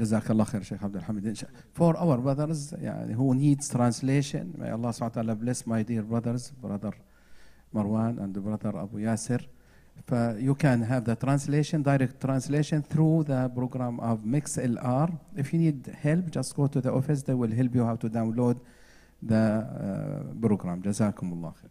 جزاك الله خير شيخ عبد الحميد. إن شاء for our brothers يعني who needs translation الله سبحانه وتعالى bless my dear brothers brother مروان and brother ابو ياسر ف you can have the translation direct translation through the program of Mixlr if you need help just go to the office they will help you how to download the program جزاكم الله خير.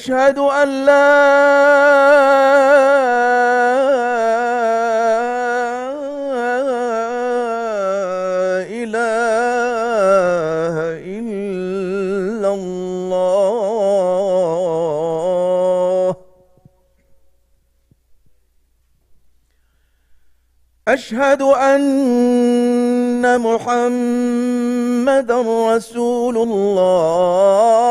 أشهد أن لا إله إلا الله. أشهد أن محمد رسول الله.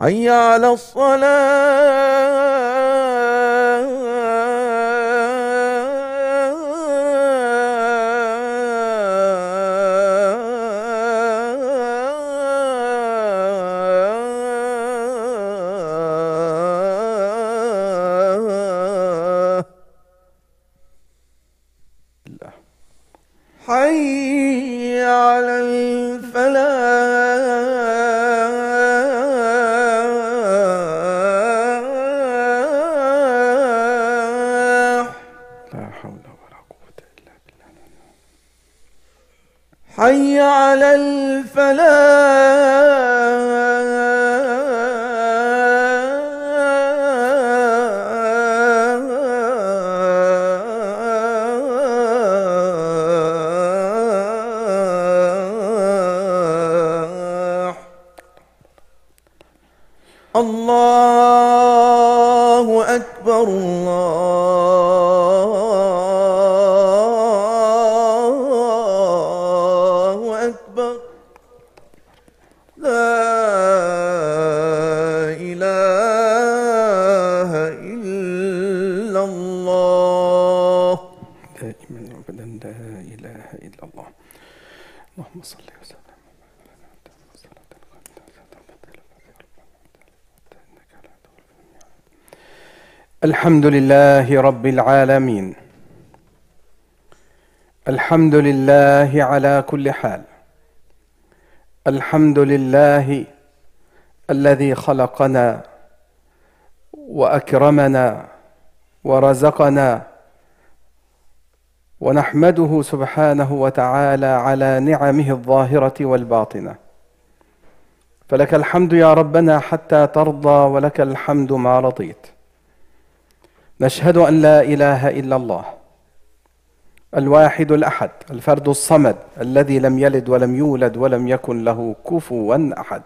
حي على الصلاة. على الحمد لله رب العالمين. الحمد لله على كل حال. الحمد لله الذي خلقنا وأكرمنا ورزقنا ونحمده سبحانه وتعالى على نعمه الظاهرة والباطنة. فلك الحمد يا ربنا حتى ترضى ولك الحمد ما رضيت. نشهد أن لا إله إلا الله الواحد الأحد الفرد الصمد الذي لم يلد ولم يولد ولم يكن له كفوا أحد.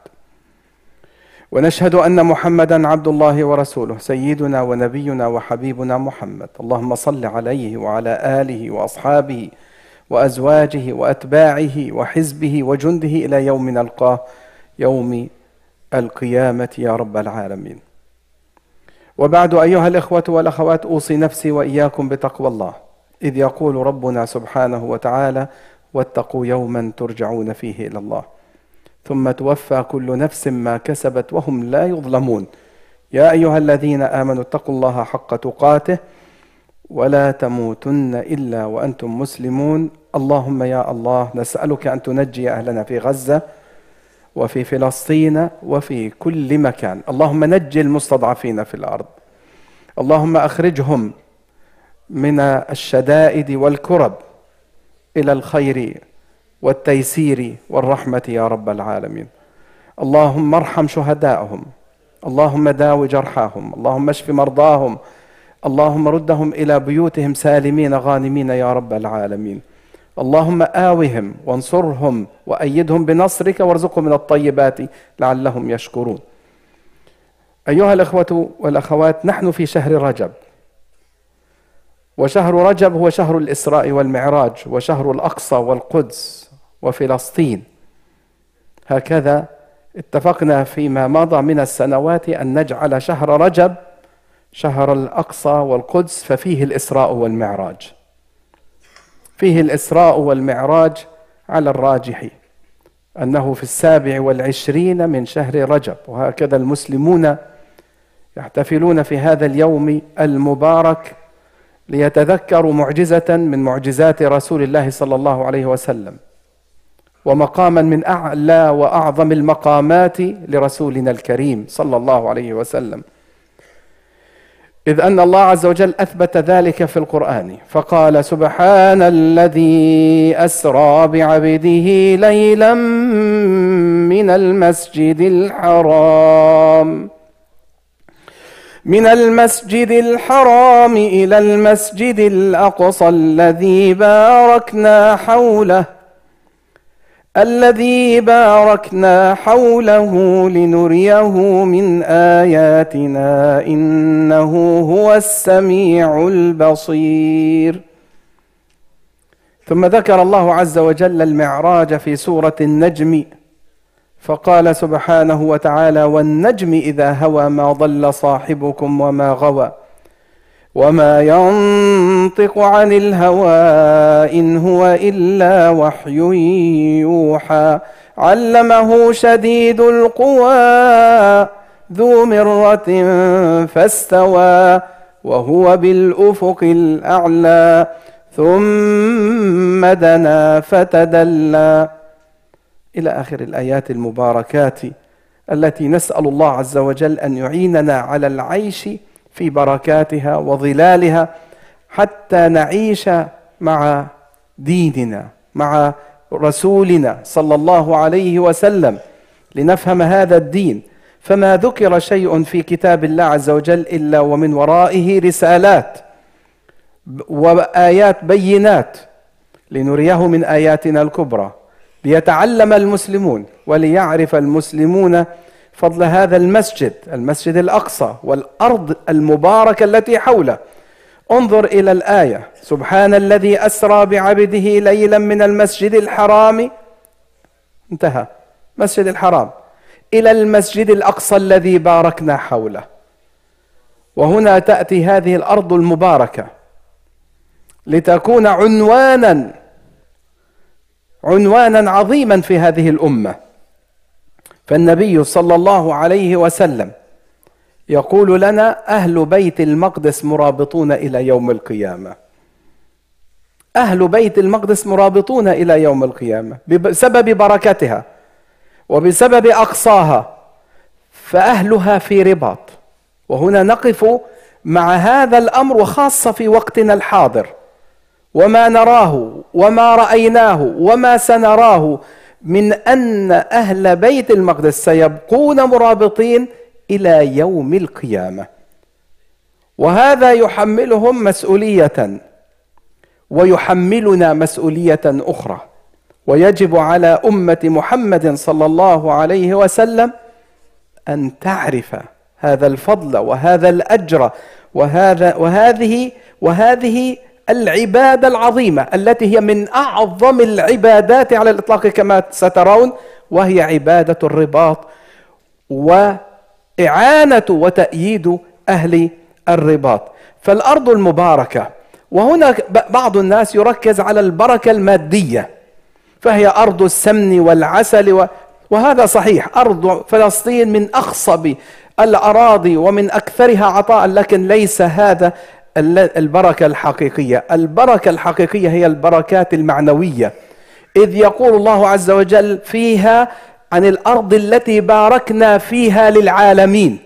ونشهد أن محمدا عبد الله ورسوله سيدنا ونبينا وحبيبنا محمد. اللهم صل عليه وعلى آله وأصحابه وأزواجه وأتباعه وحزبه وجنده إلى يوم نلقاه يوم القيامة يا رب العالمين. وبعد أيها الإخوة والأخوات أوصي نفسي وإياكم بتقوى الله. إذ يقول ربنا سبحانه وتعالى واتقوا يوما ترجعون فيه إلى الله. ثم توفى كل نفس ما كسبت وهم لا يظلمون. يا أيها الذين آمنوا اتقوا الله حق تقاته ولا تموتن إلا وأنتم مسلمون. اللهم يا الله نسألك أن تنجي أهلنا في غزة وفي فلسطين وفي كل مكان. اللهم نجي المستضعفين في الأرض. اللهم أخرجهم من الشدائد والكرب إلى الخير والتيسير والرحمة يا رب العالمين. اللهم ارحم شهداءهم. اللهم داو جرحاهم. اللهم اشف مرضاهم. اللهم ردهم إلى بيوتهم سالمين غانمين يا رب العالمين. اللهم آوهم وانصرهم وأيدهم بنصرك وارزقهم من الطيبات لعلهم يشكرون. أيها الأخوة والأخوات نحن في شهر رجب. وشهر رجب هو شهر الإسراء والمعراج وشهر الأقصى والقدس وفلسطين. هكذا اتفقنا فيما مضى من السنوات أن نجعل شهر رجب شهر الأقصى والقدس ففيه الإسراء والمعراج. فيه الإسراء والمعراج على الراجح أنه في السابع والعشرين من شهر رجب وهكذا المسلمون يحتفلون في هذا اليوم المبارك ليتذكروا معجزة من معجزات رسول الله صلى الله عليه وسلم ومقاما من أعلى وأعظم المقامات لرسولنا الكريم صلى الله عليه وسلم. إذ أن الله عز وجل أثبت ذلك في القرآن. فقال سبحان الذي أسرى بعبده ليلا من المسجد الحرام. من المسجد الحرام إلى المسجد الأقصى الذي باركنا حوله. الذي باركنا حوله لنريه من آياتنا إنه هو السميع البصير. ثم ذكر الله عز وجل المعراج في سورة النجم فقال سبحانه وتعالى والنجم إذا هوى ما ضل صاحبكم وما غوى وما ينطق عن الهوى إن هو إلا وحي يوحى. علمه شديد القوى ذو مرة فاستوى وهو بالأفق الأعلى ثم دنا فتدلى. إلى آخر الآيات المباركات التي نسأل الله عز وجل أن يعيننا على العيش في بركاتها وظلالها حتى نعيش مع ديننا مع رسولنا صلى الله عليه وسلم لنفهم هذا الدين. فما ذكر شيء في كتاب الله عز وجل إلا ومن ورائه رسالات وآيات بينات لنريه من آياتنا الكبرى ليتعلم المسلمون وليعرف المسلمون فضل هذا المسجد المسجد الأقصى والأرض المباركة التي حوله. انظر إلى الآية. سبحان الذي أسرى بعبده ليلا من المسجد الحرام. انتهى. مسجد الحرام. إلى المسجد الأقصى الذي باركنا حوله. وهنا تأتي هذه الأرض المباركة. لتكون عنوانا عنوانا عظيما في هذه الأمة. فالنبي صلى الله عليه وسلم يقول لنا أهل بيت المقدس مرابطون إلى يوم القيامة. أهل بيت المقدس مرابطون إلى يوم القيامة بسبب بركتها وبسبب أقصاها فأهلها في رباط. وهنا نقف مع هذا الأمر وخاصة في وقتنا الحاضر. وما نراه وما رأيناه وما سنراه من أن أهل بيت المقدس سيبقون مرابطين إلى يوم القيامة. وهذا يحملهم مسؤولية ويحملنا مسؤولية أخرى. ويجب على أمة محمد صلى الله عليه وسلم أن تعرف هذا الفضل وهذا الأجر وهذا وهذه وهذه العبادة العظيمة التي هي من أعظم العبادات على الإطلاق كما سترون وهي عبادة الرباط واعانه وتأييد أهل الرباط. فالأرض المباركة وهنا بعض الناس يركز على البركة المادية فهي أرض السمن والعسل وهذا صحيح أرض فلسطين من أخصب الأراضي ومن أكثرها عطاء لكن ليس هذا البركة الحقيقية. البركة الحقيقية هي البركات المعنوية. إذ يقول الله عز وجل فيها عن الأرض التي باركنا فيها للعالمين.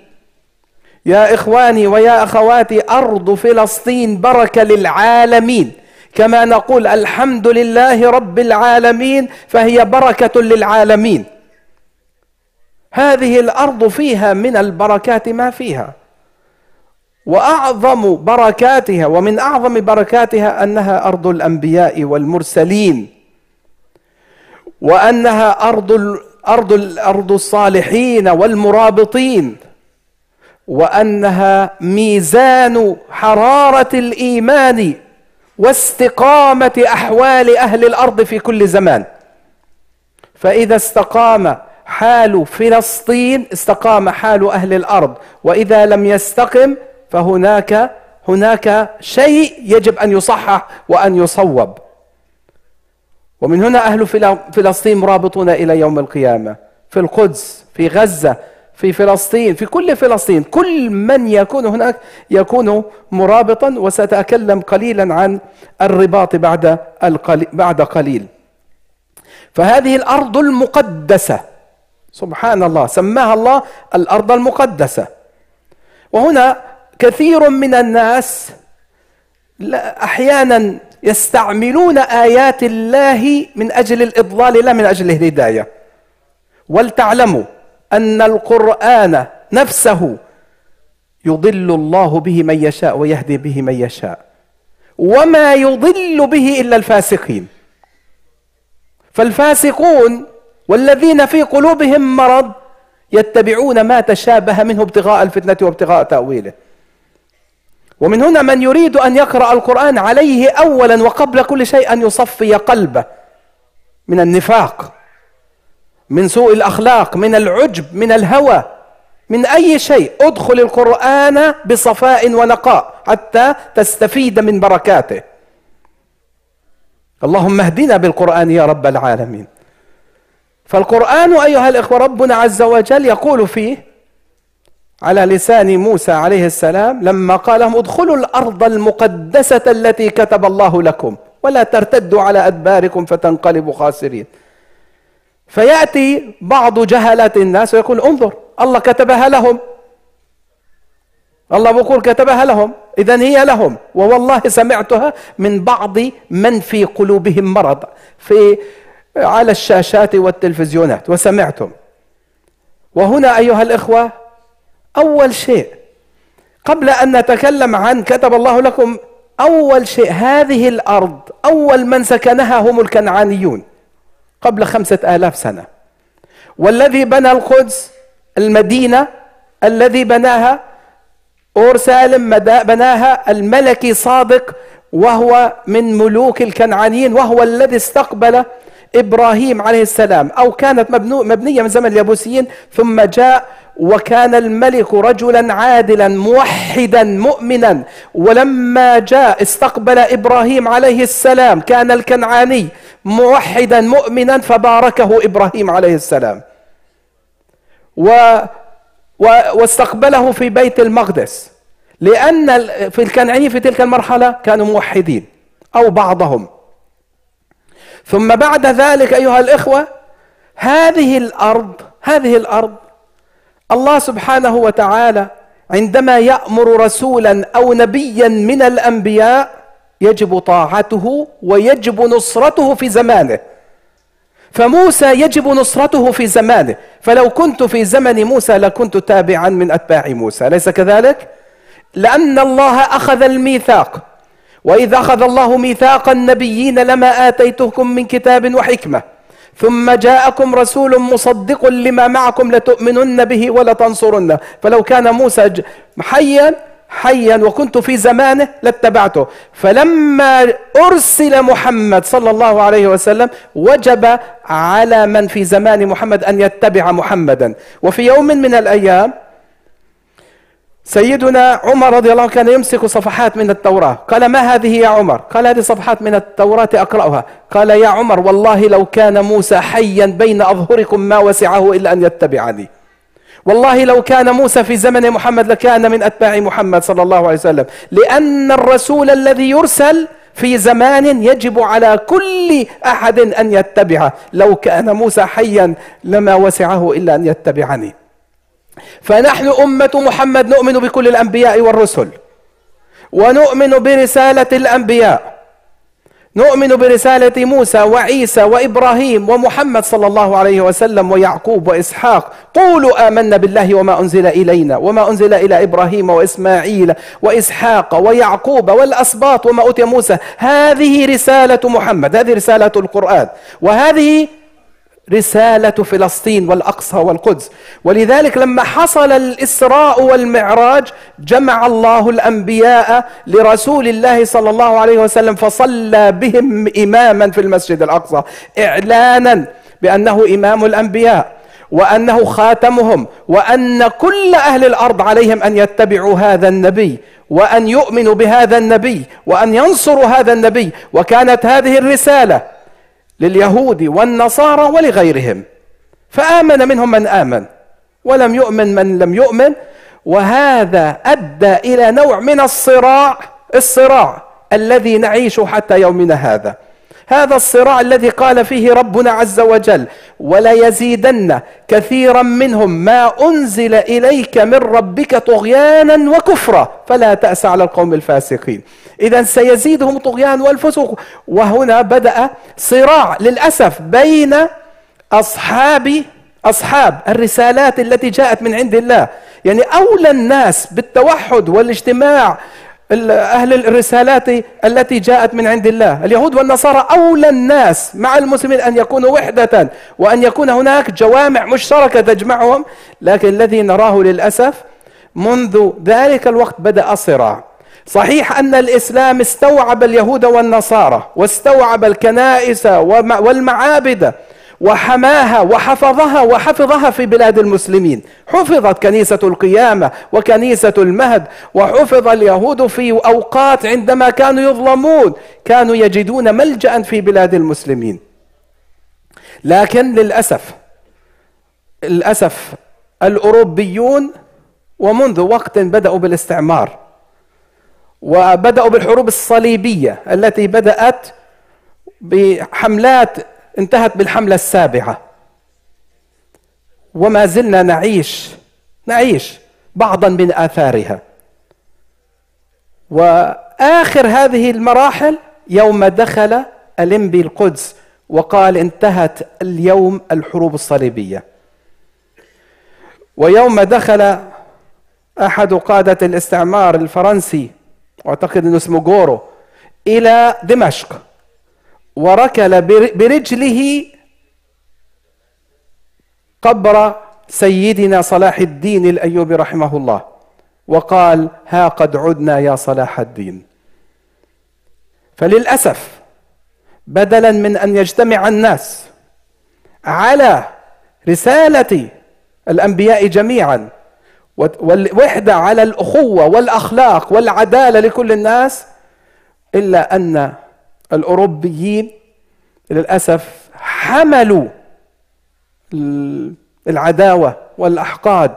يا إخواني ويا أخواتي أرض فلسطين بركة للعالمين. كما نقول الحمد لله رب العالمين فهي بركة للعالمين. هذه الأرض فيها من البركات ما فيها. وأعظم بركاتها ومن أعظم بركاتها أنها أرض الأنبياء والمرسلين. وأنها أرض ارض ارض الصالحين والمرابطين وأنها ميزان حرارة الإيمان واستقامة أحوال أهل الأرض في كل زمان. فإذا استقام حال فلسطين استقام حال أهل الأرض. وإذا لم يستقم فهناك هناك شيء يجب أن يصحح وأن يصوب. ومن هنا أهل فلسطين مرابطون إلى يوم القيامة. في القدس في غزة في فلسطين في كل فلسطين. كل من يكون هناك يكون مرابطا وسأتكلم قليلا عن الرباط بعد بعد قليل. فهذه الأرض المقدسة. سبحان الله سماها الله الأرض المقدسة. وهنا كثير من الناس أحيانا يستعملون آيات الله من أجل الإضلال لا من أجل الهداية. ولتعلموا أن القرآن نفسه يضل الله به من يشاء ويهدي به من يشاء. وما يضل به إلا الفاسقين. فالفاسقون والذين في قلوبهم مرض يتبعون ما تشابه منه ابتغاء الفتنة وابتغاء تأويله. ومن هنا من يريد أن يقرأ القرآن عليه أولا وقبل كل شيء أن يصفي قلبه من النفاق من سوء الأخلاق من العجب من الهوى من أي شيء. ادخل القرآن بصفاء ونقاء حتى تستفيد من بركاته. اللهم اهدنا بالقرآن يا رب العالمين. فالقرآن أيها الإخوة ربنا عز وجل يقول فيه على لسان موسى عليه السلام لما قال لهم ادخلوا الأرض المقدسة التي كتب الله لكم ولا ترتدوا على أدباركم فتنقلبوا خاسرين. فيأتي بعض جهلة الناس ويقول انظر الله كتبها لهم. الله بيقول كتبها لهم. إذا هي لهم. ووالله سمعتها من بعض من في قلوبهم مرض في على الشاشات والتلفزيونات وسمعتم وهنا أيها الإخوة أول شيء. قبل أن نتكلم عن كتب الله لكم أول شيء هذه الأرض أول من سكنها هم الكنعانيون قبل خمسة آلاف سنة. والذي بنى القدس المدينة الذي بناها أور سالم بناها الملكي صادق وهو من ملوك الكنعانيين وهو الذي استقبل إبراهيم عليه السلام أو كانت مبنية من زمن اليابوسيين ثم جاء وكان الملك رجلا عادلا موحدا مؤمنا. ولما جاء استقبل إبراهيم عليه السلام كان الكنعاني موحدا مؤمنا فباركه إبراهيم عليه السلام. و واستقبله في بيت المقدس. لأن في الكنعاني في تلك المرحلة كانوا موحدين أو بعضهم. ثم بعد ذلك أيها الإخوة هذه الأرض هذه الأرض الله سبحانه وتعالى عندما يأمر رسولا أو نبيا من الأنبياء يجب طاعته ويجب نصرته في زمانه. فموسى يجب نصرته في زمانه. فلو كنت في زمن موسى لكنت تابعا من أتباع موسى. أليس كذلك؟ لأن الله أخذ الميثاق. وإذ أخذ الله ميثاق النبيين لما آتيتكم من كتاب وحكمة. ثم جاءكم رسول مصدق لما معكم لتؤمنن به ولتنصرنه. فلو كان موسى حيا حيا وكنت في زمانه لاتبعته. فلما أرسل محمد صلى الله عليه وسلم وجب على من في زمان محمد أن يتبع محمدا. وفي يوم من الأيام سيدنا عمر رضي الله عنه كان يمسك صفحات من التوراة. قال ما هذه يا عمر؟ قال هذه صفحات من التوراة أقرأها. قال يا عمر والله لو كان موسى حيا بين أظهركم ما وسعه إلا أن يتبعني. والله لو كان موسى في زمن محمد لكان من أتباع محمد صلى الله عليه وسلم. لأن الرسول الذي يرسل في زمان يجب على كل أحد أن يتبعه. لو كان موسى حيا لما وسعه إلا أن يتبعني. فنحن أمة محمد نؤمن بكل الأنبياء والرسل. ونؤمن برسالة الأنبياء. نؤمن برسالة موسى وعيسى وإبراهيم ومحمد صلى الله عليه وسلم ويعقوب وإسحاق. قولوا آمنا بالله وما أنزل إلينا وما أنزل إلى إبراهيم وإسماعيل وإسحاق ويعقوب والأسباط وما أوتي موسى. هذه رسالة محمد هذه رسالة القرآن. وهذه رسالة فلسطين والأقصى والقدس. ولذلك لما حصل الإسراء والمعراج جمع الله الأنبياء لرسول الله صلى الله عليه وسلم فصلى بهم إماما في المسجد الأقصى إعلانا بأنه إمام الأنبياء وأنه خاتمهم وأن كل أهل الأرض عليهم أن يتبعوا هذا النبي وأن يؤمنوا بهذا النبي وأن ينصروا هذا النبي. وكانت هذه الرسالة لليهود والنصارى ولغيرهم. فآمن منهم من آمن ولم يؤمن من لم يؤمن. وهذا أدى إلى نوع من الصراع الصراع الذي نعيشه حتى يومنا هذا. هذا الصراع الذي قال فيه ربنا عز وجل ولا يزيدن كثيرا منهم ما أنزل إليك من ربك طغيانا وكفرا. فلا تأس على القوم الفاسقين. إذا سيزيدهم طغيان والفسوق. وهنا بدأ صراع للأسف بين أصحاب أصحاب الرسالات التي جاءت من عند الله. يعني أولى الناس بالتوحد والاجتماع أهل الرسالات التي جاءت من عند الله. اليهود والنصارى أولى الناس مع المسلمين أن يكونوا وحدة وأن يكون هناك جوامع مشتركة تجمعهم. لكن الذي نراه للأسف منذ ذلك الوقت بدأ صراع. صحيح أن الإسلام استوعب اليهود والنصارى واستوعب الكنائس والمعابد وحماها وحفظها وحفظها في بلاد المسلمين. حفظت كنيسة القيامة وكنيسة المهد وحفظ اليهود في أوقات عندما كانوا يظلمون كانوا يجدون ملجأ في بلاد المسلمين. لكن للأسف للأسف الأوروبيون ومنذ وقت بدأوا بالاستعمار وبدأوا بالحروب الصليبية التي بدأت بحملات انتهت بالحملة السابعة. وما زلنا نعيش نعيش بعضا من آثارها. وآخر هذه المراحل يوم دخل الإنبي القدس وقال انتهت اليوم الحروب الصليبية. ويوم دخل أحد قادة الاستعمار الفرنسي واعتقد إنه اسمه جورو إلى دمشق وركل برجله قبر سيدنا صلاح الدين الأيوبي رحمه الله وقال ها قد عدنا يا صلاح الدين. فللأسف بدلا من أن يجتمع الناس على رسالة الأنبياء جميعا والوحدة على الأخوة والأخلاق والعدالة لكل الناس إلا أن الأوروبيين للأسف حملوا العداوة والأحقاد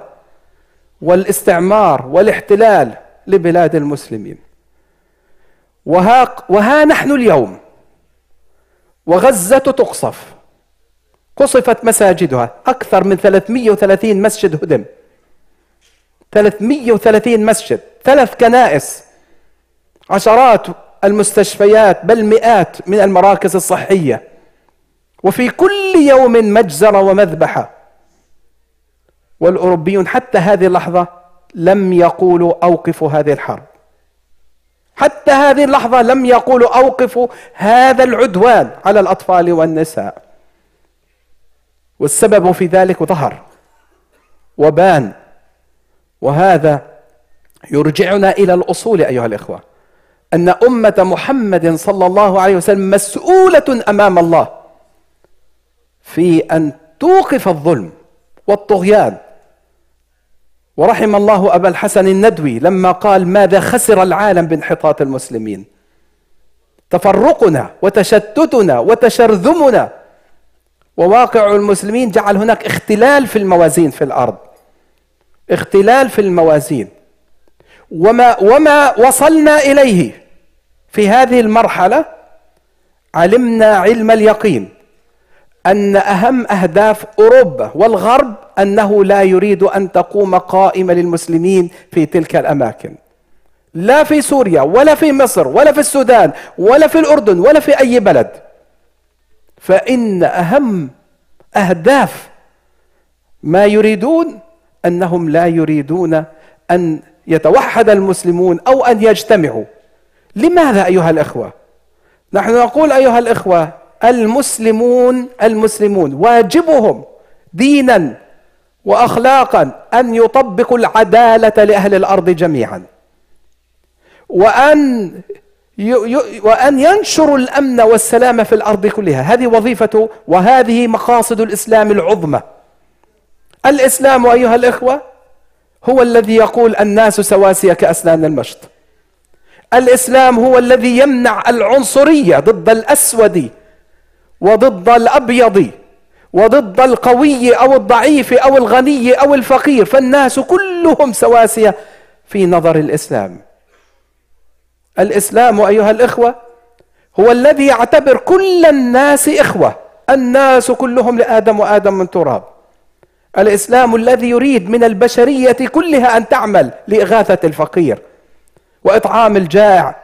والاستعمار والاحتلال لبلاد المسلمين. وها, وها نحن اليوم وغزة تقصف قصفت مساجدها أكثر من 330 مسجد هدم. 330 مسجد ثلاث كنائس عشرات المستشفيات بل مئات من المراكز الصحية. وفي كل يوم مجزرة ومذبحة. والأوروبيون حتى هذه اللحظة لم يقولوا أوقفوا هذه الحرب. حتى هذه اللحظة لم يقولوا أوقفوا هذا العدوان على الأطفال والنساء. والسبب في ذلك ظهر وبان وهذا يرجعنا إلى الأصول أيها الإخوة أن أمة محمد صلى الله عليه وسلم مسؤولة أمام الله في أن توقف الظلم والطغيان. ورحم الله أبا الحسن الندوي لما قال ماذا خسر العالم بانحطاط المسلمين؟ تفرقنا وتشتتنا وتشرذمنا وواقع المسلمين جعل هناك اختلال في الموازين في الأرض. اختلال في الموازين. وما وما وصلنا إليه في هذه المرحلة علمنا علم اليقين أن أهم أهداف أوروبا والغرب أنه لا يريد أن تقوم قائمة للمسلمين في تلك الأماكن. لا في سوريا ولا في مصر ولا في السودان ولا في الأردن ولا في أي بلد. فإن أهم أهداف ما يريدون أنهم لا يريدون أن يتوحد المسلمون أو أن يجتمعوا. لماذا أيها الإخوة؟ نحن نقول أيها الإخوة المسلمون المسلمون واجبهم دينا واخلاقا أن يطبقوا العدالة لأهل الأرض جميعا. وأن وأن ينشروا الأمن والسلام في الأرض كلها. هذه وظيفة وهذه مقاصد الإسلام العظمى. الإسلام أيها الإخوة هو الذي يقول الناس سواسيه كاسنان المشط. الإسلام هو الذي يمنع العنصرية ضد الأسود وضد الأبيض وضد القوي أو الضعيف أو الغني أو الفقير. فالناس كلهم سواسية في نظر الإسلام. الإسلام أيها الإخوة هو الذي يعتبر كل الناس إخوة. الناس كلهم لآدم وآدم من تراب. الإسلام الذي يريد من البشرية كلها أن تعمل لإغاثة الفقير وإطعام الجائع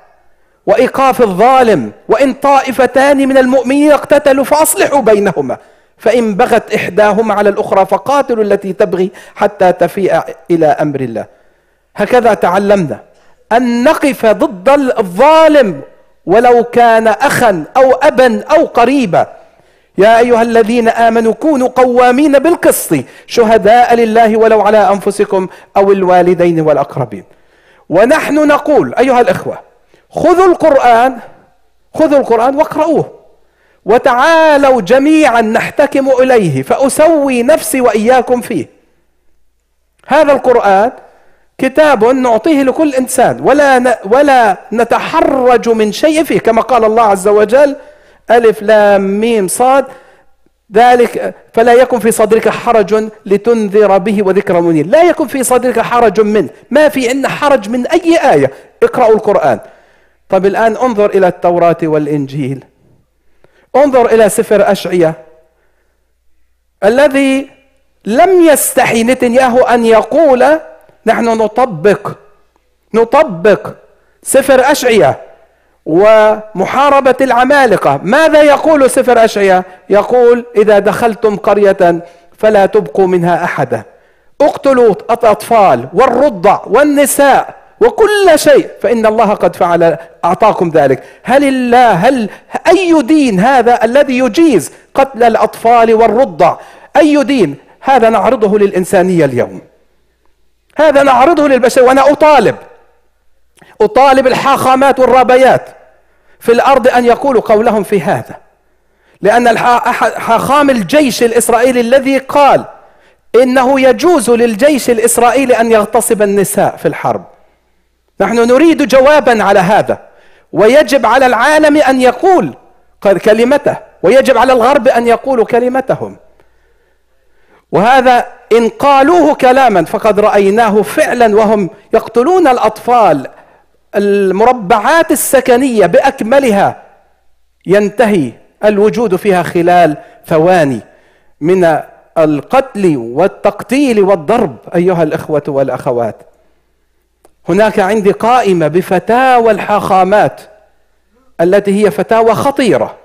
وإيقاف الظالم وإن طائفتان من المؤمنين اقتتلوا فأصلحوا بينهما. فإن بغت إحداهما على الأخرى فقاتلوا التي تبغي حتى تفيء إلى أمر الله. هكذا تعلمنا أن نقف ضد الظالم ولو كان أخا أو أبا أو قريبا. يا أيها الذين آمنوا كونوا قوامين بالقسط شهداء لله ولو على أنفسكم أو الوالدين والأقربين. ونحن نقول أيها الإخوة خذوا القرآن خذوا القرآن واقرؤوه وتعالوا جميعا نحتكم إليه فأسوي نفسي وإياكم فيه. هذا القرآن كتاب نعطيه لكل إنسان ولا ولا نتحرج من شيء فيه كما قال الله عز وجل ألف لام ميم صاد. ذلك فلا يكن في صدرك حرج لتنذر به وذكر منير. لا يكن في صدرك حرج منه. ما في عندنا حرج من أي آية. اقرأوا القرآن. طب الآن انظر إلى التوراة والإنجيل. انظر إلى سفر أشعية. الذي لم يستحي نتنياهو أن يقول نحن نطبق نطبق سفر أشعية. ومحاربة العمالقة. ماذا يقول سفر أشعياء يقول إذا دخلتم قرية فلا تبقوا منها أحدا. اقتلوا الأطفال والرضع والنساء وكل شيء فإن الله قد فعل أعطاكم ذلك. هل الله هل أي دين هذا الذي يجيز قتل الأطفال والرضع؟ أي دين؟ هذا نعرضه للإنسانية اليوم. هذا نعرضه للبشر وأنا أطالب. أطالب الحاخامات والرابيات في الأرض أن يقولوا قولهم في هذا. لأن حاخام الجيش الإسرائيلي الذي قال إنه يجوز للجيش الإسرائيلي أن يغتصب النساء في الحرب. نحن نريد جوابا على هذا. ويجب على العالم أن يقول كلمته. ويجب على الغرب أن يقولوا كلمتهم. وهذا إن قالوه كلاما فقد رأيناه فعلا وهم يقتلون الأطفال المربعات السكنية بأكملها ينتهي الوجود فيها خلال ثواني من القتل والتقتيل والضرب أيها الإخوة والأخوات. هناك عندي قائمة بفتاوى الحاخامات التي هي فتاوى خطيرة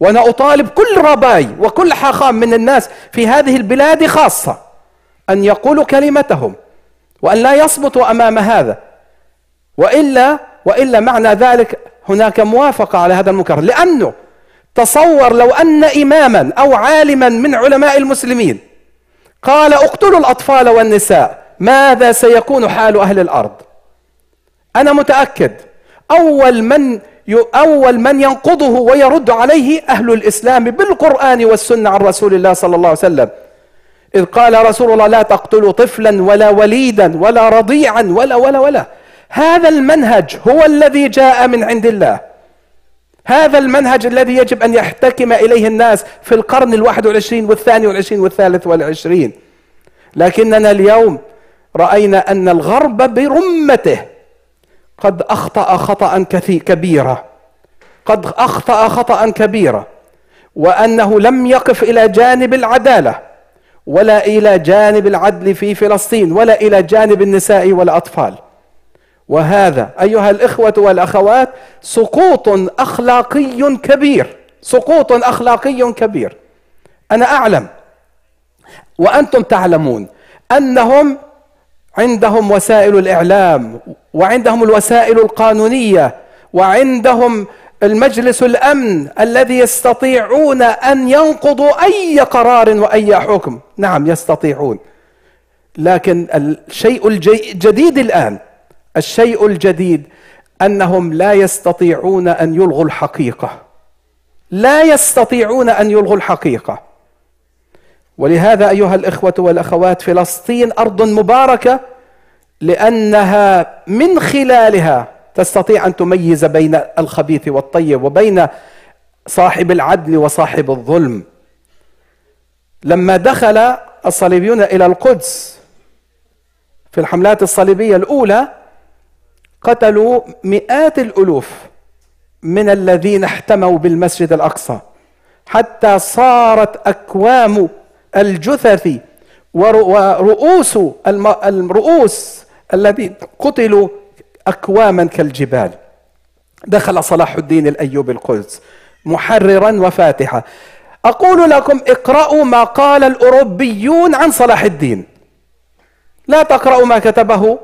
وأنا أطالب كل رباي وكل حاخام من الناس في هذه البلاد خاصة أن يقولوا كلمتهم وأن لا يصمتوا أمام هذا. وإلا وإلا معنى ذلك هناك موافقة على هذا المنكر لأنه تصور لو أن إماما أو عالما من علماء المسلمين قال اقتلوا الأطفال والنساء ماذا سيكون حال أهل الأرض؟ أنا متأكد أول من أول من ينقضه ويرد عليه أهل الإسلام بالقرآن والسنة عن رسول الله صلى الله عليه وسلم. إذ قال رسول الله لا تقتلوا طفلا ولا وليدا ولا رضيعا ولا ولا ولا. هذا المنهج هو الذي جاء من عند الله. هذا المنهج الذي يجب أن يحتكم إليه الناس في القرن الواحد والعشرين والثاني والعشرين والثالث والعشرين. لكننا اليوم رأينا أن الغرب برمته. قد أخطأ خطأ كبيرا قد أخطأ خطأ كبيرا وأنه لم يقف إلى جانب العدالة ولا إلى جانب العدل في فلسطين ولا إلى جانب النساء والأطفال. وهذا أيها الإخوة والأخوات سقوط أخلاقي كبير سقوط أخلاقي كبير. أنا أعلم وأنتم تعلمون أنهم عندهم وسائل الإعلام وعندهم الوسائل القانونية وعندهم المجلس الأمن الذي يستطيعون أن ينقضوا أي قرار وأي حكم. نعم يستطيعون. لكن الشيء الجديد الآن الشيء الجديد أنهم لا يستطيعون أن يلغوا الحقيقة. لا يستطيعون أن يلغوا الحقيقة. ولهذا أيها الإخوة والأخوات فلسطين أرض مباركة لأنها من خلالها تستطيع أن تميز بين الخبيث والطيب وبين صاحب العدل وصاحب الظلم. لما دخل الصليبيون إلى القدس في الحملات الصليبية الأولى قتلوا مئات الألوف من الذين احتموا بالمسجد الأقصى حتى صارت أكوام الجثث ورؤوس الرؤوس الذين قتلوا أكواما كالجبال. دخل صلاح الدين الأيوبي القدس محررا وفاتحا أقول لكم اقرأوا ما قال الأوروبيون عن صلاح الدين. لا تقرأوا ما كتبه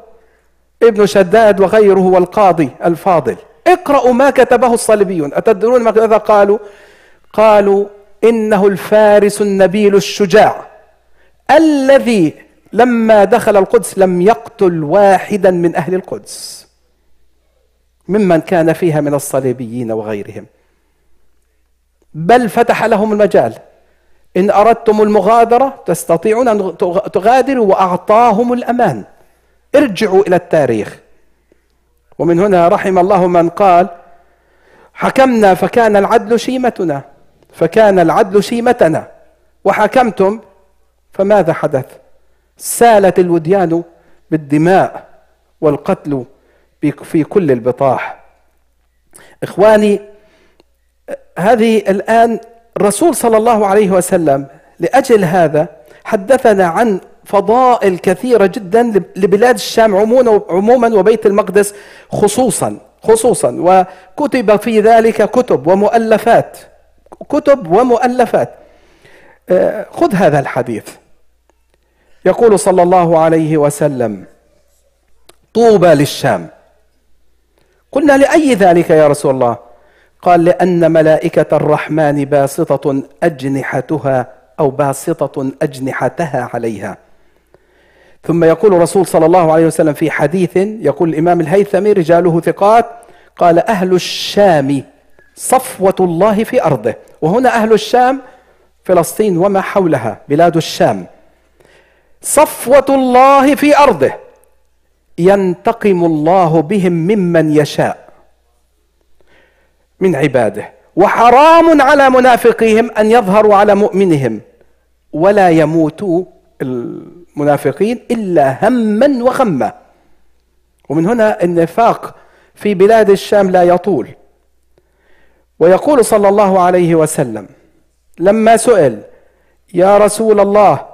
ابن شداد وغيره والقاضي الفاضل. اقرأوا ما كتبه الصليبيون. أتدرون ماذا قالوا؟ قالوا إنه الفارس النبيل الشجاع الذي لما دخل القدس لم يقتل واحدا من أهل القدس ممن كان فيها من الصليبيين وغيرهم. بل فتح لهم المجال. إن أردتم المغادرة تستطيعون أن تغادروا وأعطاهم الأمان. ارجعوا إلى التاريخ. ومن هنا رحم الله من قال حكمنا فكان العدل شيمتنا فكان العدل شيمتنا. وحكمتم فماذا حدث؟ سالت الوديان بالدماء والقتل في كل البطاح. إخواني هذه الآن الرسول صلى الله عليه وسلم لأجل هذا حدثنا عن فضائل كثيرة جدا لبلاد الشام عموما وبيت المقدس خصوصا خصوصا. وكتب في ذلك كتب ومؤلفات كتب ومؤلفات. آه، خذ هذا الحديث. يقول صلى الله عليه وسلم طوبى للشام. قلنا لأي ذلك يا رسول الله؟ قال لأن ملائكة الرحمن باسطة أجنحتها أو باسطة أجنحتها عليها. ثم يقول الرسول صلى الله عليه وسلم في حديث يقول الإمام الهيثمي رجاله ثقات قال أهل الشام صفوة الله في أرضه وهنا أهل الشام فلسطين وما حولها بلاد الشام. صفوة الله في أرضه ينتقم الله بهم ممن يشاء من عباده وحرام على منافقيهم أن يظهروا على مؤمنهم ولا يموتوا المنافقين إلا هما وغما ومن هنا النفاق في بلاد الشام لا يطول. ويقول صلى الله عليه وسلم لما سئل يا رسول الله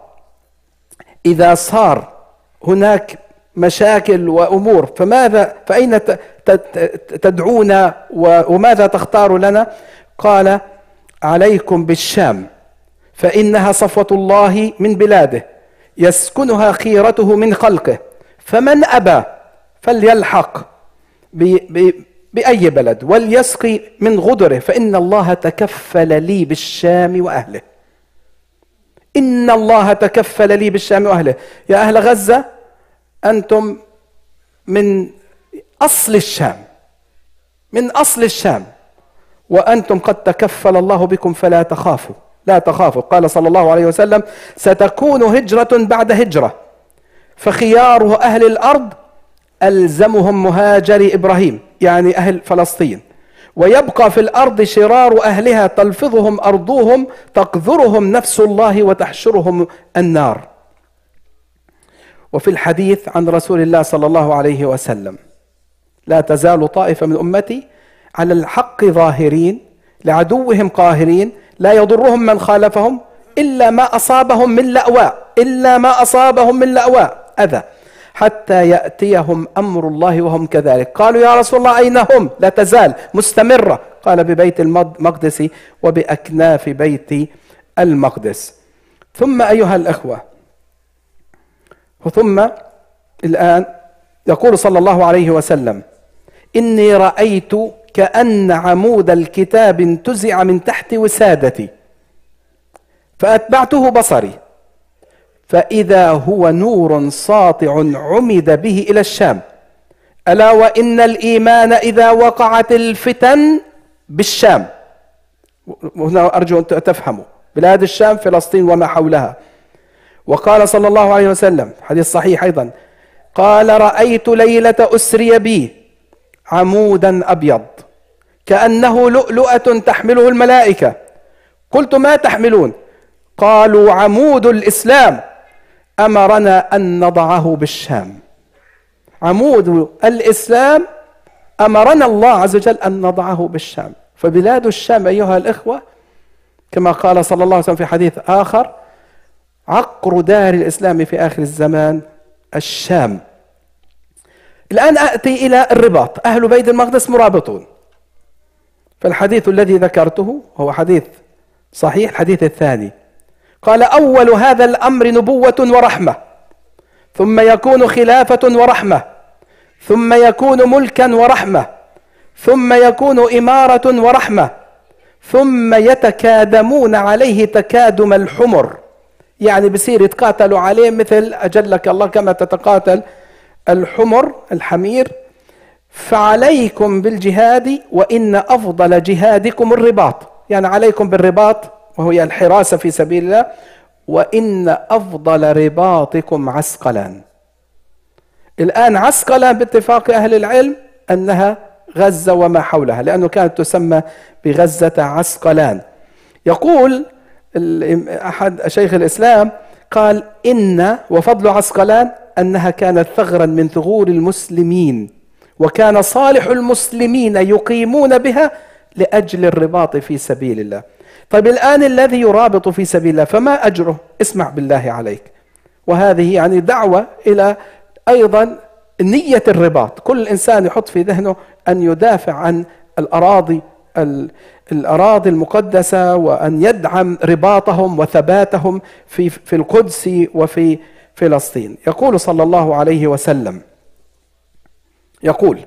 إذا صار هناك مشاكل وأمور فماذا فأين تدعونا وماذا تختار لنا؟ قال عليكم بالشام فإنها صفوة الله من بلاده. يسكنها خيرته من خلقه. فمن أبى فليلحق بأي بلد وليسقي من غدره. فإن الله تكفل لي بالشام وأهله. إن الله تكفل لي بالشام وأهله. يا أهل غزة أنتم من أصل الشام. من أصل الشام. وأنتم قد تكفل الله بكم فلا تخافوا. لا تخافوا. قال صلى الله عليه وسلم ستكون هجرة بعد هجرة. فخيار أهل الأرض ألزمهم مهاجر إبراهيم يعني أهل فلسطين. ويبقى في الأرض شرار أهلها تلفظهم أرضهم تقذرهم نفس الله وتحشرهم النار. وفي الحديث عن رسول الله صلى الله عليه وسلم لا تزال طائفة من أمتي على الحق ظاهرين لعدوهم قاهرين لا يضرهم من خالفهم إلا ما أصابهم من لأواء إلا ما أصابهم من لأواء أذى. حتى يأتيهم أمر الله وهم كذلك. قالوا يا رسول الله أين هم؟ لا تزال مستمرة. قال ببيت المقدس وبأكناف بيت المقدس. ثم أيها الأخوة ثم الآن يقول صلى الله عليه وسلم إني رأيت كأن عمود الكتاب انتزع من تحت وسادتي. فأتبعته بصري. فإذا هو نور ساطع عمد به إلى الشام. ألا وإن الإيمان إذا وقعت الفتن بالشام. وهنا أرجو أن تفهموا. بلاد الشام فلسطين وما حولها. وقال صلى الله عليه وسلم حديث صحيح أيضا قال رأيت ليلة أسري بي عمودا أبيض. كأنه لؤلؤة تحمله الملائكة. قلت ما تحملون؟ قالوا عمود الإسلام. أمرنا أن نضعه بالشام. عمود الإسلام أمرنا الله عز وجل أن نضعه بالشام. فبلاد الشام أيها الإخوة كما قال صلى الله عليه وسلم في حديث آخر عقر دار الإسلام في آخر الزمان الشام. الآن أتي إلى الرباط. أهل بيت المقدس مرابطون. فالحديث الذي ذكرته هو حديث صحيح الحديث الثاني. قال أول هذا الأمر نبوة ورحمة ثم يكون خلافة ورحمة ثم يكون ملكا ورحمة ثم يكون إمارة ورحمة ثم يتكادمون عليه تكادم الحمر. يعني بصير يتقاتلوا عليه مثل أجلك الله كما تتقاتل الحمر الحمير فعليكم بالجهاد وإن أفضل جهادكم الرباط. يعني عليكم بالرباط وهي الحراسة في سبيل الله وإن أفضل رباطكم عسقلان. الآن عسقلان باتفاق أهل العلم أنها غزة وما حولها لأنه كانت تسمى بغزة عسقلان. يقول أحد شيخ الإسلام قال إن وفضل عسقلان أنها كانت ثغرا من ثغور المسلمين. وكان صالح المسلمين يقيمون بها لأجل الرباط في سبيل الله. طيب الآن الذي يرابط في سبيل الله فما أجره؟ اسمع بالله عليك. وهذه يعني دعوة إلى أيضا نية الرباط. كل إنسان يحط في ذهنه أن يدافع عن الأراضي الأراضي المقدسة وأن يدعم رباطهم وثباتهم في في القدس وفي فلسطين. يقول صلى الله عليه وسلم يقول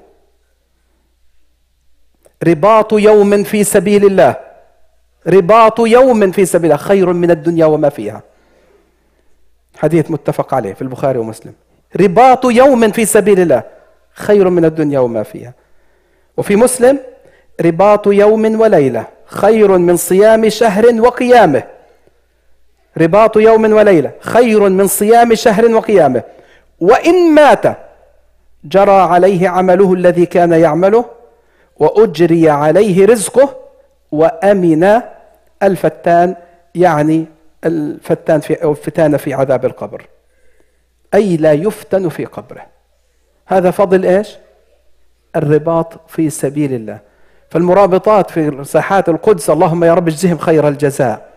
رباط يوم في سبيل الله. رباط يوم في سبيل الله. خير من الدنيا وما فيها. حديث متفق عليه في البخاري ومسلم. رباط يوم في سبيل الله. خير من الدنيا وما فيها. وفي مسلم رباط يوم وليلة. خير من صيام شهر وقيامه. رباط يوم وليلة. خير من صيام شهر وقيامه. وإن مات جرى عليه عمله الذي كان يعمله وأجري عليه رزقه وأمن الفتان يعني الفتان في أو الفتان في عذاب القبر. أي لا يفتن في قبره. هذا فضل إيش؟ الرباط في سبيل الله. فالمرابطات في ساحات القدس اللهم يا رب اجزهم خير الجزاء.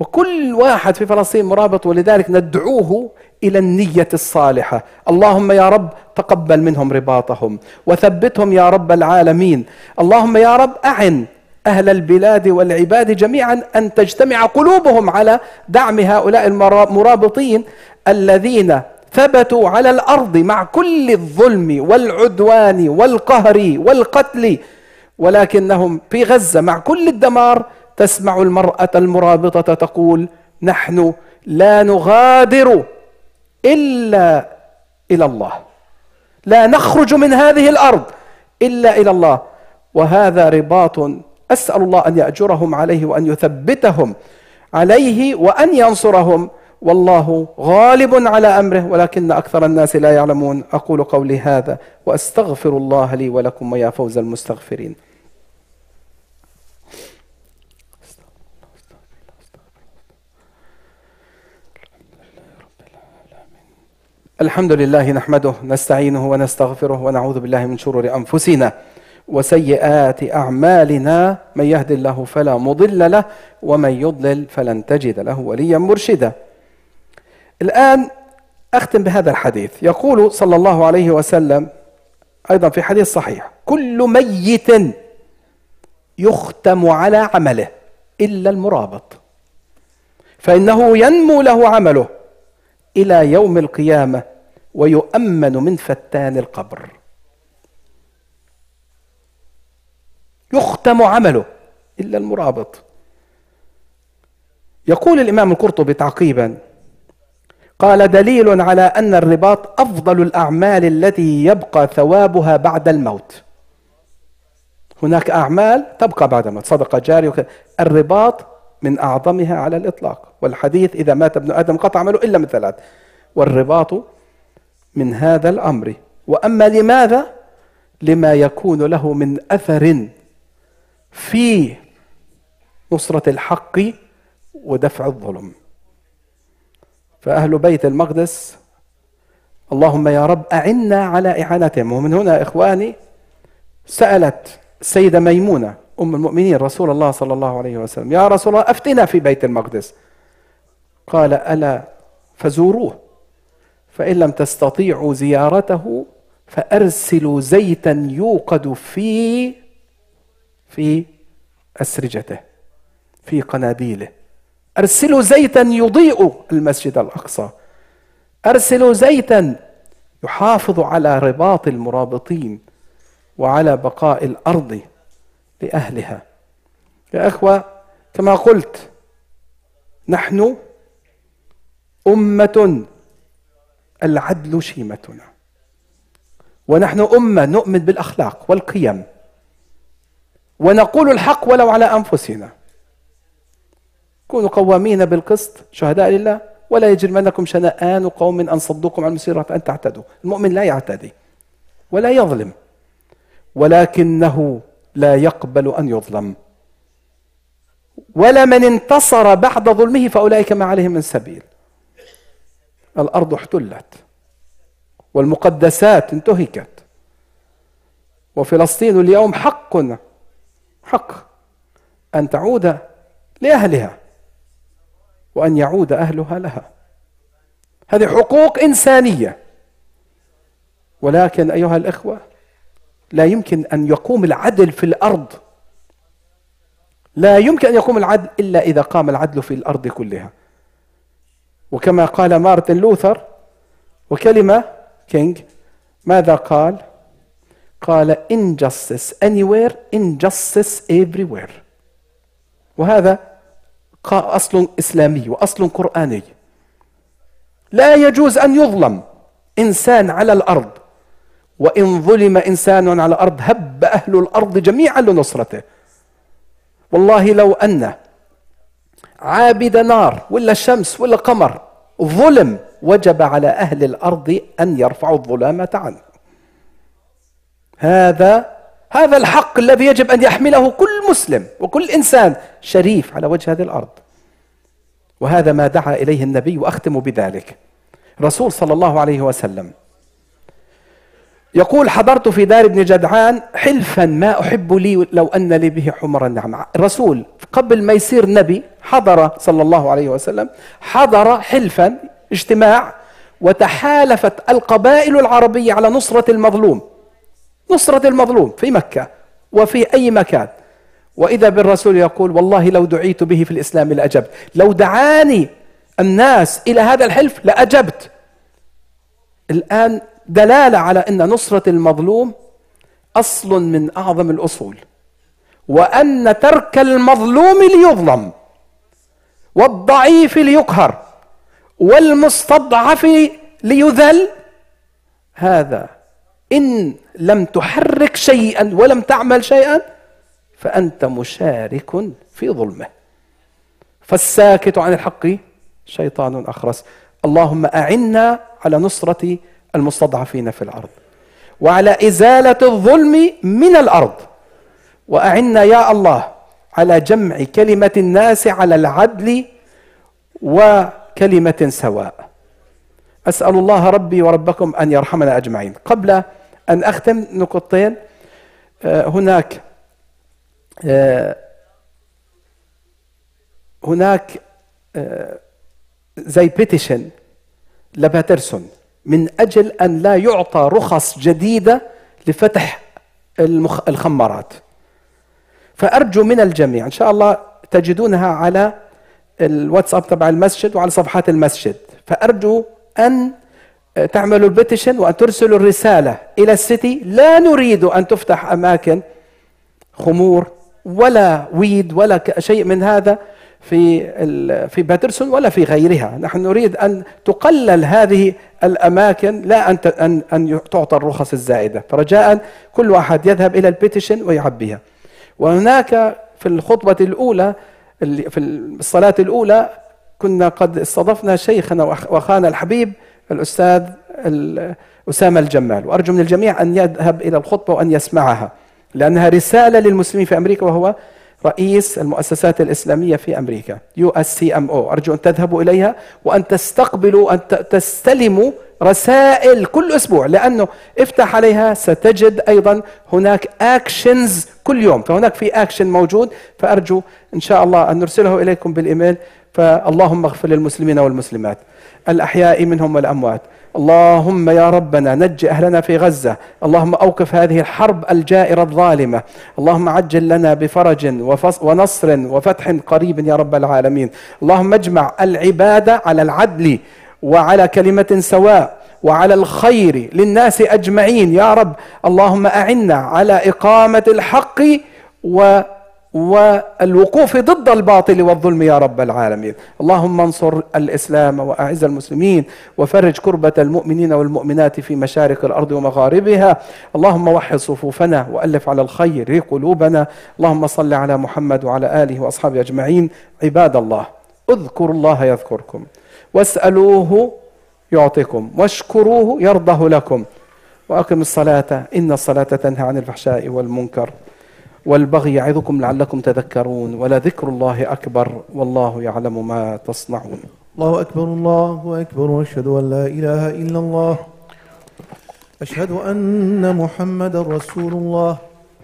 وكل واحد في فلسطين مرابط ولذلك ندعوه إلى النية الصالحة. اللهم يا رب تقبل منهم رباطهم وثبتهم يا رب العالمين. اللهم يا رب أعن أهل البلاد والعباد جميعا أن تجتمع قلوبهم على دعم هؤلاء المرابطين الذين ثبتوا على الأرض مع كل الظلم والعدوان والقهر والقتل ولكنهم في غزة مع كل الدمار تسمع المرأة المرابطة تقول نحن لا نغادر إلا إلى الله. لا نخرج من هذه الأرض إلا إلى الله. وهذا رباط أسأل الله أن يأجرهم عليه وأن يثبتهم عليه وأن ينصرهم. والله غالب على أمره ولكن أكثر الناس لا يعلمون. أقول قولي هذا وأستغفر الله لي ولكم ويا فوز المستغفرين. الحمد لله نحمده نستعينه ونستغفره ونعوذ بالله من شرور أنفسنا وسيئات أعمالنا. من يهد الله فلا مضل له ومن يضلل فلن تجد له وليا مرشدا. الآن أختم بهذا الحديث. يقول صلى الله عليه وسلم أيضا في حديث صحيح كل ميت يختم على عمله إلا المرابط فإنه ينمو له عمله. إلى يوم القيامة ويؤمن من فتان القبر. يختم عمله إلا المرابط. يقول الإمام القرطبي تعقيبا قال دليل على أن الرباط أفضل الأعمال التي يبقى ثوابها بعد الموت. هناك أعمال تبقى بعد الموت. صدقة جارية الرباط من أعظمها على الإطلاق. والحديث إذا مات ابن آدم قطع عمله إلا من ثلاث. والرباط من هذا الأمر. وأما لماذا؟ لما يكون له من أثر في نصرة الحق ودفع الظلم. فأهل بيت المقدس اللهم يا رب أعنا على إعانتهم. ومن هنا إخواني سألت السيده ميمونة أم المؤمنين رسول الله صلى الله عليه وسلم. يا رسول الله أفتنا في بيت المقدس. قال ألا فزوروه. فإن لم تستطيعوا زيارته فأرسلوا زيتا يوقد في في أسرجته في قناديله أرسلوا زيتا يضيء المسجد الأقصى. أرسلوا زيتا يحافظ على رباط المرابطين وعلى بقاء الأرض. لأهلها. يا أخوة كما قلت نحن أمة العدل شيمتنا. ونحن أمة نؤمن بالأخلاق والقيم. ونقول الحق ولو على أنفسنا. كونوا قوامين بالقسط شهداء لله ولا يجرمنكم شنآن قوم أن صدوكم عن المسيره أن تعتدوا. المؤمن لا يعتدي ولا يظلم. ولكنه لا يقبل أن يظلم. ولا من انتصر بعد ظلمه فأولئك ما عليهم من سبيل. الأرض احتلت والمقدسات انتهكت وفلسطين اليوم حق حق أن تعود لأهلها وأن يعود أهلها لها. هذه حقوق إنسانية. ولكن أيها الإخوة لا يمكن أن يقوم العدل في الأرض. لا يمكن أن يقوم العدل إلا إذا قام العدل في الأرض كلها. وكما قال مارتن لوثر كينج ماذا قال؟ قال injustice anywhere injustice everywhere. وهذا أصل إسلامي وأصل قرآني. لا يجوز أن يظلم إنسان على الأرض. وإن ظلم إنسان على الأرض هب أهل الأرض جميعا لنصرته. والله لو أن عابد نار ولا شمس ولا قمر ظلم وجب على أهل الأرض أن يرفعوا الظلامة عنه هذا هذا الحق الذي يجب أن يحمله كل مسلم وكل إنسان شريف على وجه هذه الأرض. وهذا ما دعا إليه النبي وأختم بذلك. رسول صلى الله عليه وسلم يقول حضرت في دار ابن جدعان حلفا ما أحب لي لو أن لي به حمر النعم الرسول قبل ما يصير نبي حضر صلى الله عليه وسلم حضر حلفا اجتماع وتحالفت القبائل العربية على نصرة المظلوم. نصرة المظلوم في مكة وفي أي مكان. وإذا بالرسول يقول والله لو دعيت به في الإسلام لأجبت. لو دعاني الناس إلى هذا الحلف لأجبت. الآن دلالة على أن نصرة المظلوم أصل من أعظم الأصول وأن ترك المظلوم ليظلم والضعيف ليقهر والمستضعف ليذل هذا إن لم تحرك شيئا ولم تعمل شيئا فأنت مشارك في ظلمه. فالساكت عن الحق شيطان أخرس. اللهم أعنا على نصرة المستضعفين في الأرض. وعلى إزالة الظلم من الأرض. وأعنا يا الله على جمع كلمة الناس على العدل وكلمة سواء. أسأل الله ربي وربكم أن يرحمنا أجمعين. قبل أن أختم نقطتين آه، هناك آه، هناك آه، the petition لباترسون من أجل أن لا يعطى رخص جديدة لفتح المخ... الخمارات. فأرجو من الجميع إن شاء الله تجدونها على الواتساب تبع المسجد وعلى صفحات المسجد. فأرجو أن تعملوا ال petition وأن ترسلوا الرسالة إلى ال city. لا نريد أن تفتح أماكن خمور ولا ويد ولا شيء من هذا. في في باترسون ولا في غيرها، نحن نريد أن تقلل هذه الأماكن لا أن أن أن تعطى الرخص الزائدة، فرجاء كل واحد يذهب إلى البيتيشن ويعبيها. وهناك في الخطبة الأولى في الصلاة الأولى كنا قد استضفنا شيخنا وأخانا الحبيب الأستاذ أسامة الجمال، وأرجو من الجميع أن يذهب إلى الخطبة وأن يسمعها، لأنها رسالة للمسلمين في أمريكا وهو رئيس المؤسسات الإسلامية في أمريكا يو إس سي إم أو. أرجو أن تذهبوا إليها وأن تستقبلوا أن تستلموا رسائل كل أسبوع لأنه افتح عليها ستجد أيضا هناك actions كل يوم فهناك في أكشن موجود فأرجو إن شاء الله أن نرسله إليكم بالإيميل فاللهم اغفر للمسلمين والمسلمات. الأحياء منهم والأموات. اللهم يا ربنا نج أهلنا في غزة. اللهم أوقف هذه الحرب الجائرة الظالمة. اللهم عجل لنا بفرج ونصر وفتح قريب يا رب العالمين. اللهم اجمع العبادة على العدل وعلى كلمة سواء وعلى الخير للناس أجمعين. يا رب اللهم أعنا على إقامة الحق و والوقوف ضد الباطل والظلم يا رب العالمين. اللهم انصر الإسلام وأعز المسلمين وفرج كربة المؤمنين والمؤمنات في مشارق الأرض ومغاربها. اللهم وحد صفوفنا وألف على الخير قلوبنا. اللهم صل على محمد وعلى آله وأصحابه أجمعين. عباد الله اذكروا الله يذكركم. واسألوه يعطيكم. واشكروه يرضه لكم. وأقم الصلاة إن الصلاة تنهى عن الفحشاء والمنكر. والبغي يعظكم لعلكم تذكرون ولذكر الله أكبر والله يعلم ما تصنعون. الله أكبر الله أكبر وأشهد أن لا إله إلا الله. أشهد أن محمد رسول الله.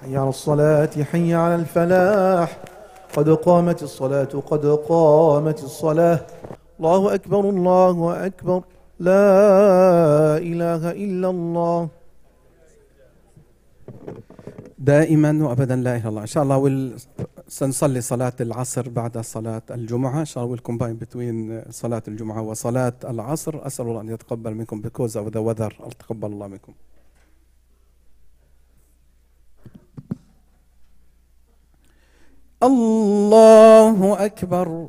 حي على الصلاة حي على الفلاح. قد قامت الصلاة قد قامت الصلاة. الله أكبر الله أكبر. لا إله إلا الله. دائما وابدا لا إله إلا الله. إن شاء الله وال... سنصلي صلاة العصر بعد صلاة الجمعة. إن شاء الله we'll combine between صلاة الجمعة وصلاة العصر. أسأل الله أن يتقبل منكم of the weather. تقبل الله منكم. الله أكبر.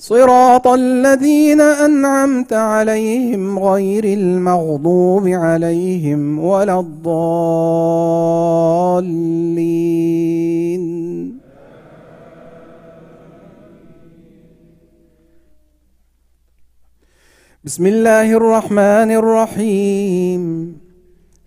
صراط الذين أنعمت عليهم غير المغضوب عليهم ولا الضالين. بسم الله الرحمن الرحيم.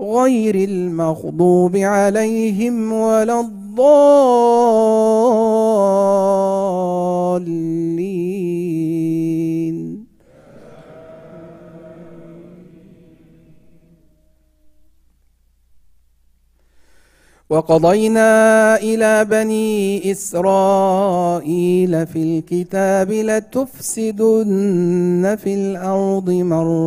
غير المغضوب عليهم ولا الضالين. وقضينا إلى بني إسرائيل في الكتاب لتفسدن في الأرض مرتين.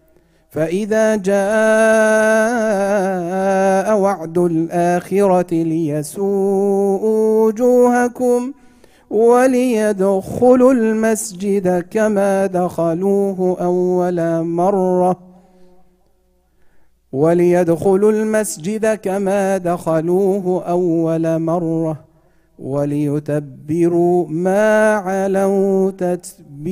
فإذا جاء وعد الآخرة ليسوءوا وجوهكم وليدخلوا المسجد كما دخلوه أول مرة. وليدخلوا المسجد كما دخلوه أول مرة. وليتبروا ما علوا تتبيرا.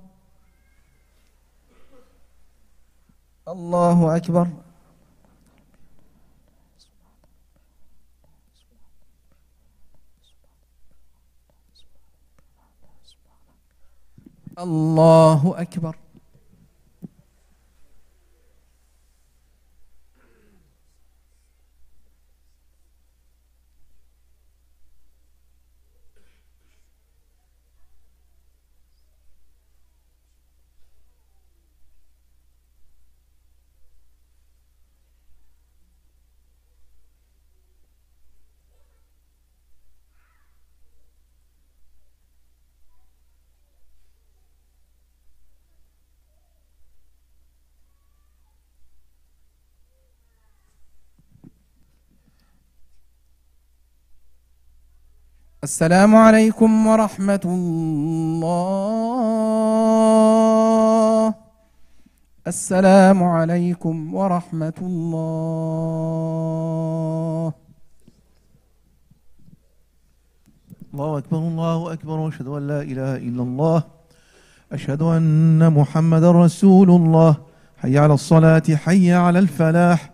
الله أكبر. الله أكبر. السلام عليكم ورحمة الله. السلام عليكم ورحمة الله. الله أكبر الله أكبر وأشهد أن لا إله إلا الله. أشهد أن محمد رسول الله. حي على الصلاة حي على الفلاح.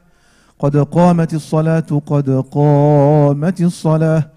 قد قامت الصلاة قد قامت الصلاة.